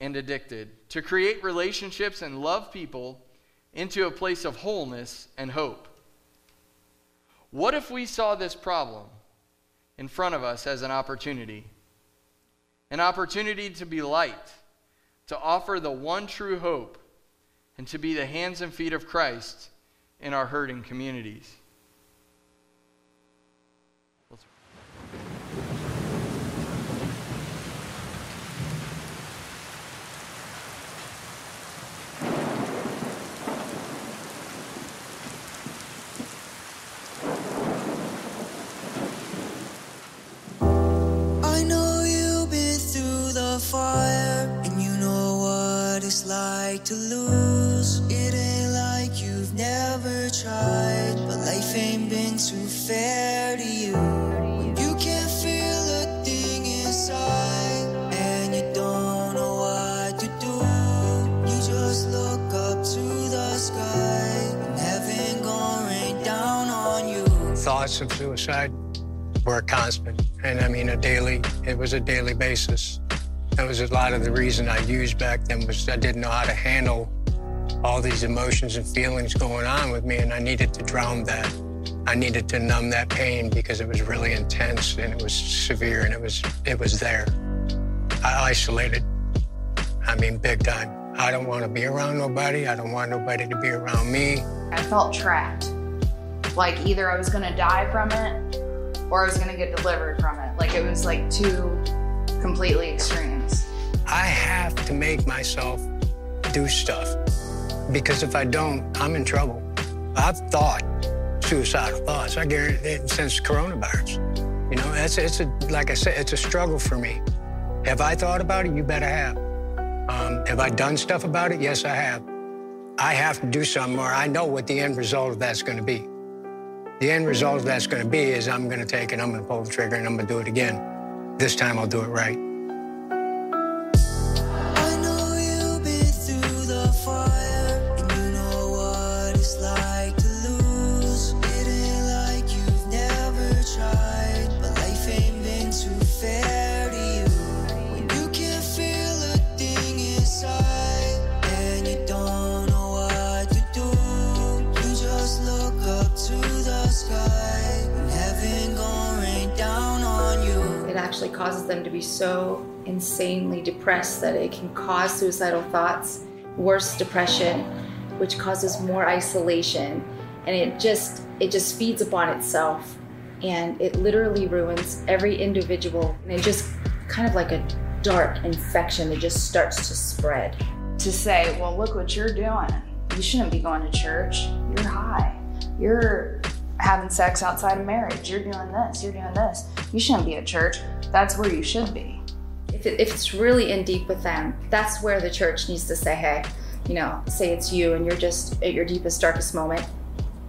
and addicted, to create relationships and love people into a place of wholeness and hope. What if we saw this problem in front of us as an opportunity? An opportunity to be light, to offer the one true hope, and to be the hands and feet of Christ in our hurting communities. Like to lose. It ain't like you've never tried, but life ain't been too fair to you. When you can't feel a thing inside, and you don't know what to do, you just look up to the sky, and heaven gon' rain down on you. Thoughts of suicide were a constant, and I mean a daily. It was a daily basis. That was a lot of the reason I used back then was I didn't know how to handle all these emotions and feelings going on with me, and I needed to drown that. I needed to numb that pain because it was really intense and it was severe and it was it was there. I isolated. I mean, big time. I don't want to be around nobody. I don't want nobody to be around me. I felt trapped. Like either I was going to die from it or I was going to get delivered from it. Like it was like two completely extremes. I have to make myself do stuff because if I don't, I'm in trouble. I've thought suicidal thoughts. I guarantee it since coronavirus. You know, it's it's a like I said, it's a struggle for me. Have I thought about it? You better have. Um, have I done stuff about it? Yes, I have. I have to do something more. I know what the end result of that's going to be. The end result of that's going to be is I'm going to take it, I'm going to pull the trigger, and I'm going to do it again. This time I'll do it right. Causes them to be so insanely depressed that it can cause suicidal thoughts, worse depression, which causes more isolation, and it just it just feeds upon itself and it literally ruins every individual and it just kind of like a dark infection that just starts to spread. To say, well, look what you're doing. You shouldn't be going to church. You're high. You're having sex outside of marriage. You're doing this. You're doing this. You shouldn't be at church. That's where you should be. If, it, if it's really in deep with them, that's where the church needs to say, hey, you know, say it's you and you're just at your deepest, darkest moment,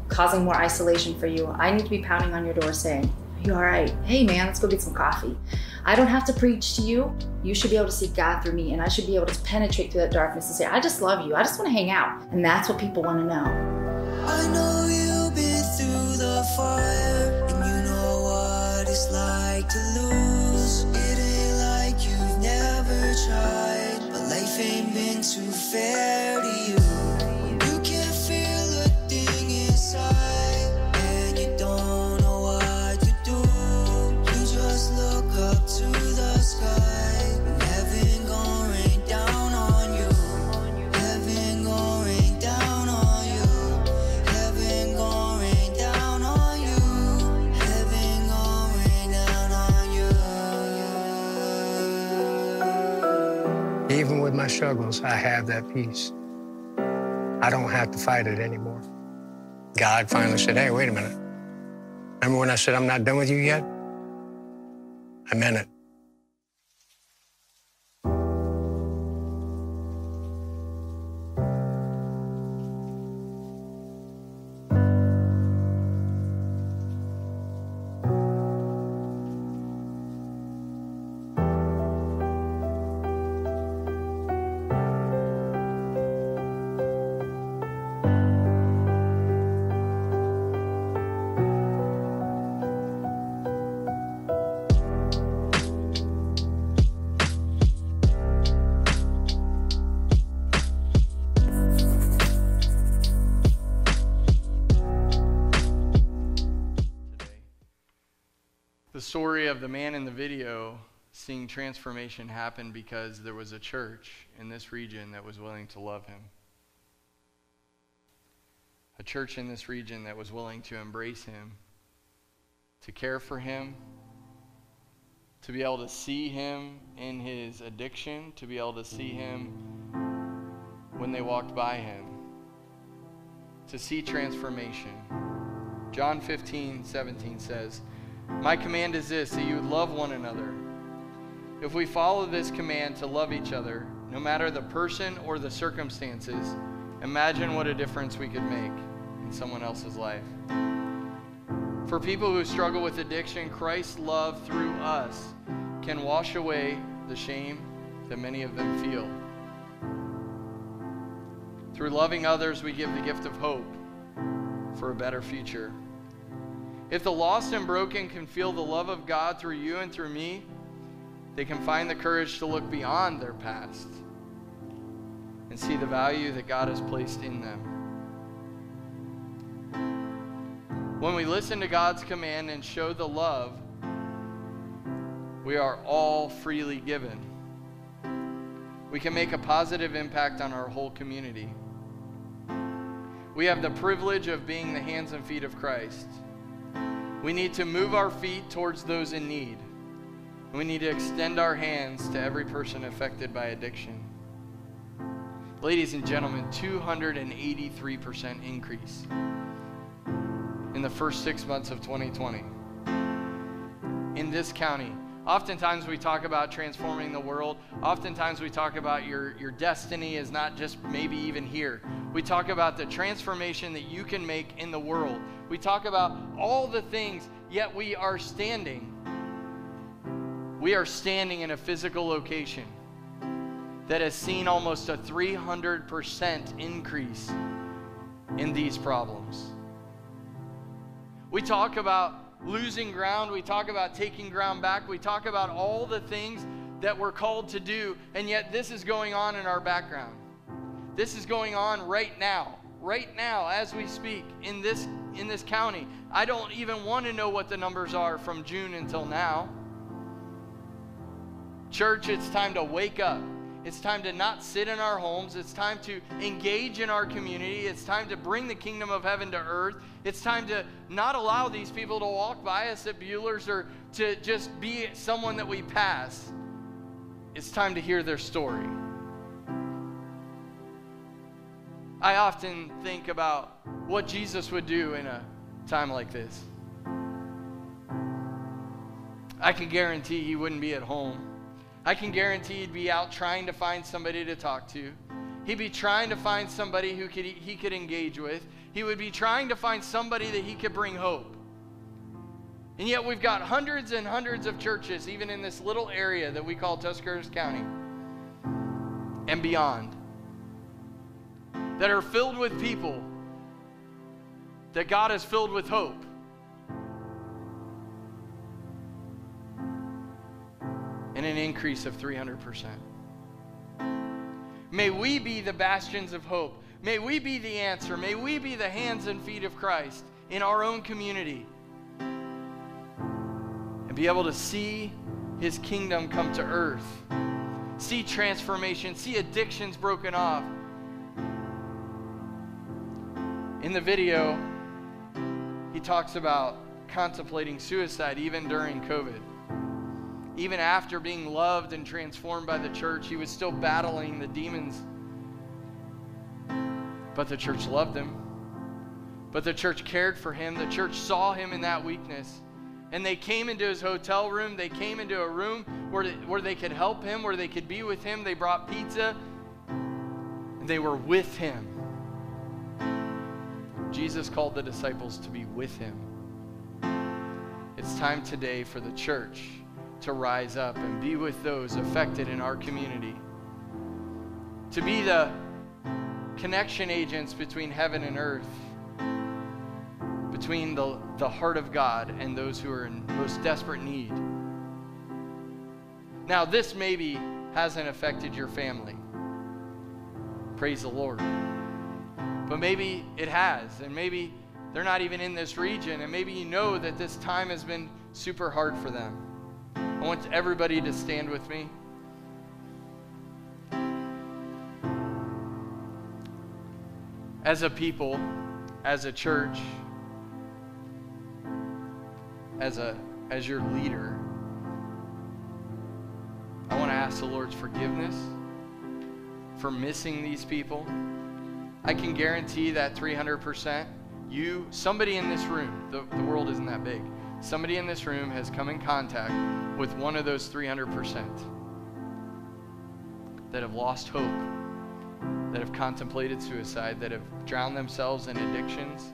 causing more isolation for you. I need to be pounding on your door saying, you all right? Hey, man, let's go get some coffee. I don't have to preach to you. You should be able to see God through me, and I should be able to penetrate through that darkness and say, I just love you. I just want to hang out. And that's what people want to know. And you know what it's like to lose. It ain't like you've never tried, but life ain't been too fair to. You struggles, I have that peace. I don't have to fight it anymore. God finally said, hey, wait a minute. Remember when I said I'm not done with you yet? I meant it. Video seeing transformation happen because there was a church in this region that was willing to love him. A church in this region that was willing to embrace him, to care for him, to be able to see him in his addiction, to be able to see him when they walked by him, to see transformation. John 15, 17 says, My command is this, that you would love one another. If we follow this command to love each other, no matter the person or the circumstances, imagine what a difference we could make in someone else's life. For people who struggle with addiction, Christ's love through us can wash away the shame that many of them feel. Through loving others, we give the gift of hope for a better future. If the lost and broken can feel the love of God through you and through me, they can find the courage to look beyond their past and see the value that God has placed in them. When we listen to God's command and show the love, we are all freely given. We can make a positive impact on our whole community. We have the privilege of being the hands and feet of Christ. We need to move our feet towards those in need. We need to extend our hands to every person affected by addiction. Ladies and gentlemen, 283% increase in the first six months of 2020 in this county. Oftentimes we talk about transforming the world. Oftentimes we talk about your, your destiny is not just maybe even here. We talk about the transformation that you can make in the world. We talk about all the things, yet we are standing. We are standing in a physical location that has seen almost a 300% increase in these problems. We talk about losing ground, we talk about taking ground back, we talk about all the things that we're called to do, and yet this is going on in our background. This is going on right now, right now as we speak in this in this county. I don't even want to know what the numbers are from June until now. Church, it's time to wake up. It's time to not sit in our homes. It's time to engage in our community. It's time to bring the kingdom of heaven to earth. It's time to not allow these people to walk by us at Buehler's or to just be someone that we pass. It's time to hear their story. I often think about what Jesus would do in a time like this. I can guarantee he wouldn't be at home. I can guarantee he'd be out trying to find somebody to talk to. He'd be trying to find somebody who could, he could engage with. He would be trying to find somebody that he could bring hope. And yet we've got hundreds and hundreds of churches, even in this little area that we call Tuscarawas County and beyond, that are filled with people that God has filled with hope. And an increase of 300%. May we be the bastions of hope. May we be the answer. May we be the hands and feet of Christ in our own community and be able to see his kingdom come to earth, see transformation, see addictions broken off. In the video, he talks about contemplating suicide even during COVID even after being loved and transformed by the church, he was still battling the demons. But the church loved him. But the church cared for him. The church saw him in that weakness. And they came into his hotel room. They came into a room where, where they could help him, where they could be with him. They brought pizza. And they were with him. Jesus called the disciples to be with him. It's time today for the church to rise up and be with those affected in our community. To be the connection agents between heaven and earth, between the, the heart of God and those who are in most desperate need. Now, this maybe hasn't affected your family. Praise the Lord. But maybe it has, and maybe they're not even in this region, and maybe you know that this time has been super hard for them. I want everybody to stand with me. As a people, as a church, as a as your leader, I want to ask the Lord's forgiveness for missing these people. I can guarantee that 300%. You, somebody in this room, the, the world isn't that big somebody in this room has come in contact with one of those 300% that have lost hope, that have contemplated suicide, that have drowned themselves in addictions.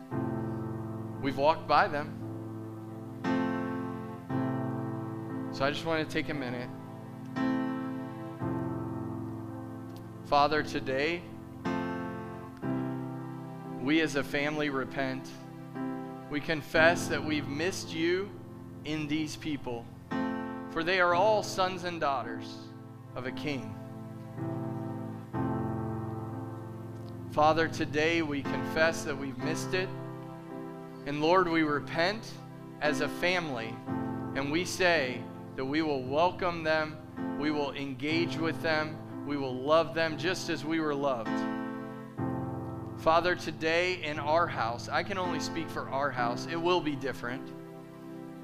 We've walked by them. So I just want to take a minute. Father, today, we as a family repent. We confess that we've missed you in these people, for they are all sons and daughters of a king. Father, today we confess that we've missed it. And Lord, we repent as a family, and we say that we will welcome them, we will engage with them, we will love them just as we were loved. Father, today in our house, I can only speak for our house, it will be different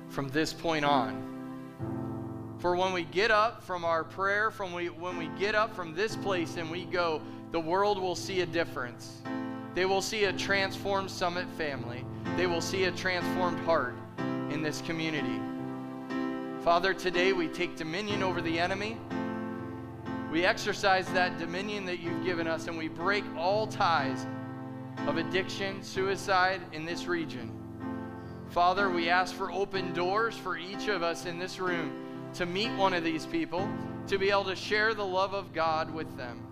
from this point on. For when we get up from our prayer, from we, when we get up from this place and we go, the world will see a difference. They will see a transformed Summit family. They will see a transformed heart in this community. Father, today we take dominion over the enemy. We exercise that dominion that you've given us and we break all ties of addiction, suicide in this region. Father, we ask for open doors for each of us in this room to meet one of these people, to be able to share the love of God with them,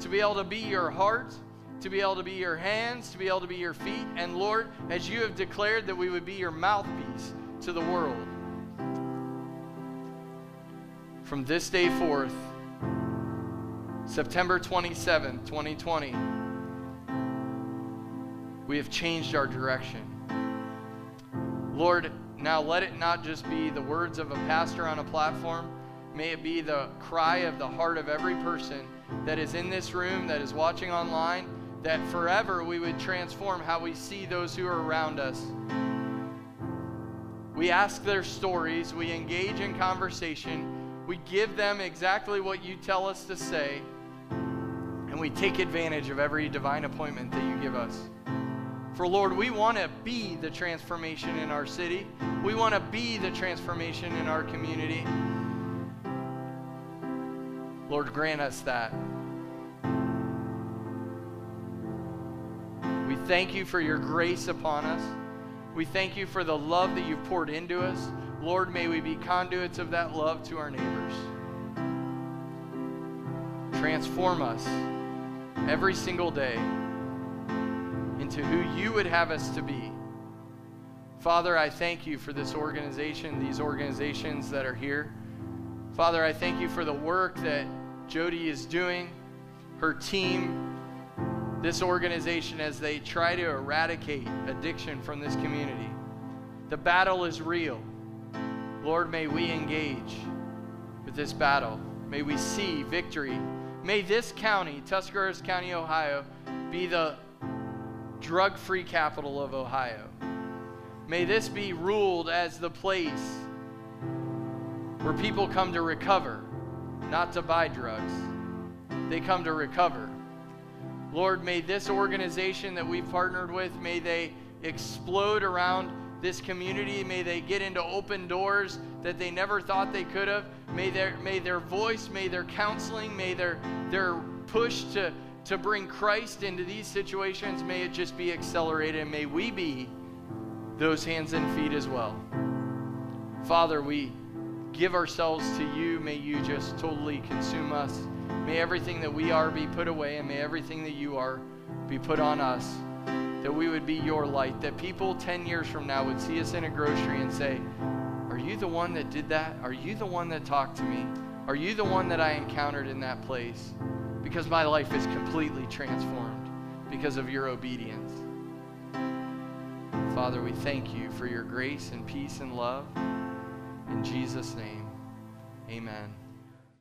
to be able to be your heart, to be able to be your hands, to be able to be your feet, and Lord, as you have declared that we would be your mouthpiece to the world. From this day forth, September 27, 2020, we have changed our direction. Lord, now let it not just be the words of a pastor on a platform, May it be the cry of the heart of every person that is in this room, that is watching online, that forever we would transform how we see those who are around us. We ask their stories, we engage in conversation, we give them exactly what you tell us to say, and we take advantage of every divine appointment that you give us. For Lord, we want to be the transformation in our city. We want to be the transformation in our community. Lord, grant us that. We thank you for your grace upon us. We thank you for the love that you've poured into us. Lord, may we be conduits of that love to our neighbors. Transform us every single day into who you would have us to be. Father, I thank you for this organization, these organizations that are here. Father, I thank you for the work that Jody is doing, her team, this organization as they try to eradicate addiction from this community. The battle is real. Lord, may we engage with this battle. May we see victory. May this county, Tuscarawas County, Ohio, be the drug free capital of Ohio. May this be ruled as the place where people come to recover, not to buy drugs. They come to recover. Lord, may this organization that we've partnered with, may they explode around this community. May they get into open doors that they never thought they could have. May their, may their voice, may their counseling, may their, their push to, to bring Christ into these situations, may it just be accelerated. And may we be those hands and feet as well. Father, we give ourselves to you. May you just totally consume us. May everything that we are be put away, and may everything that you are be put on us. That we would be your light. That people 10 years from now would see us in a grocery and say, Are you the one that did that? Are you the one that talked to me? Are you the one that I encountered in that place? Because my life is completely transformed because of your obedience. Father, we thank you for your grace and peace and love. In Jesus' name, amen.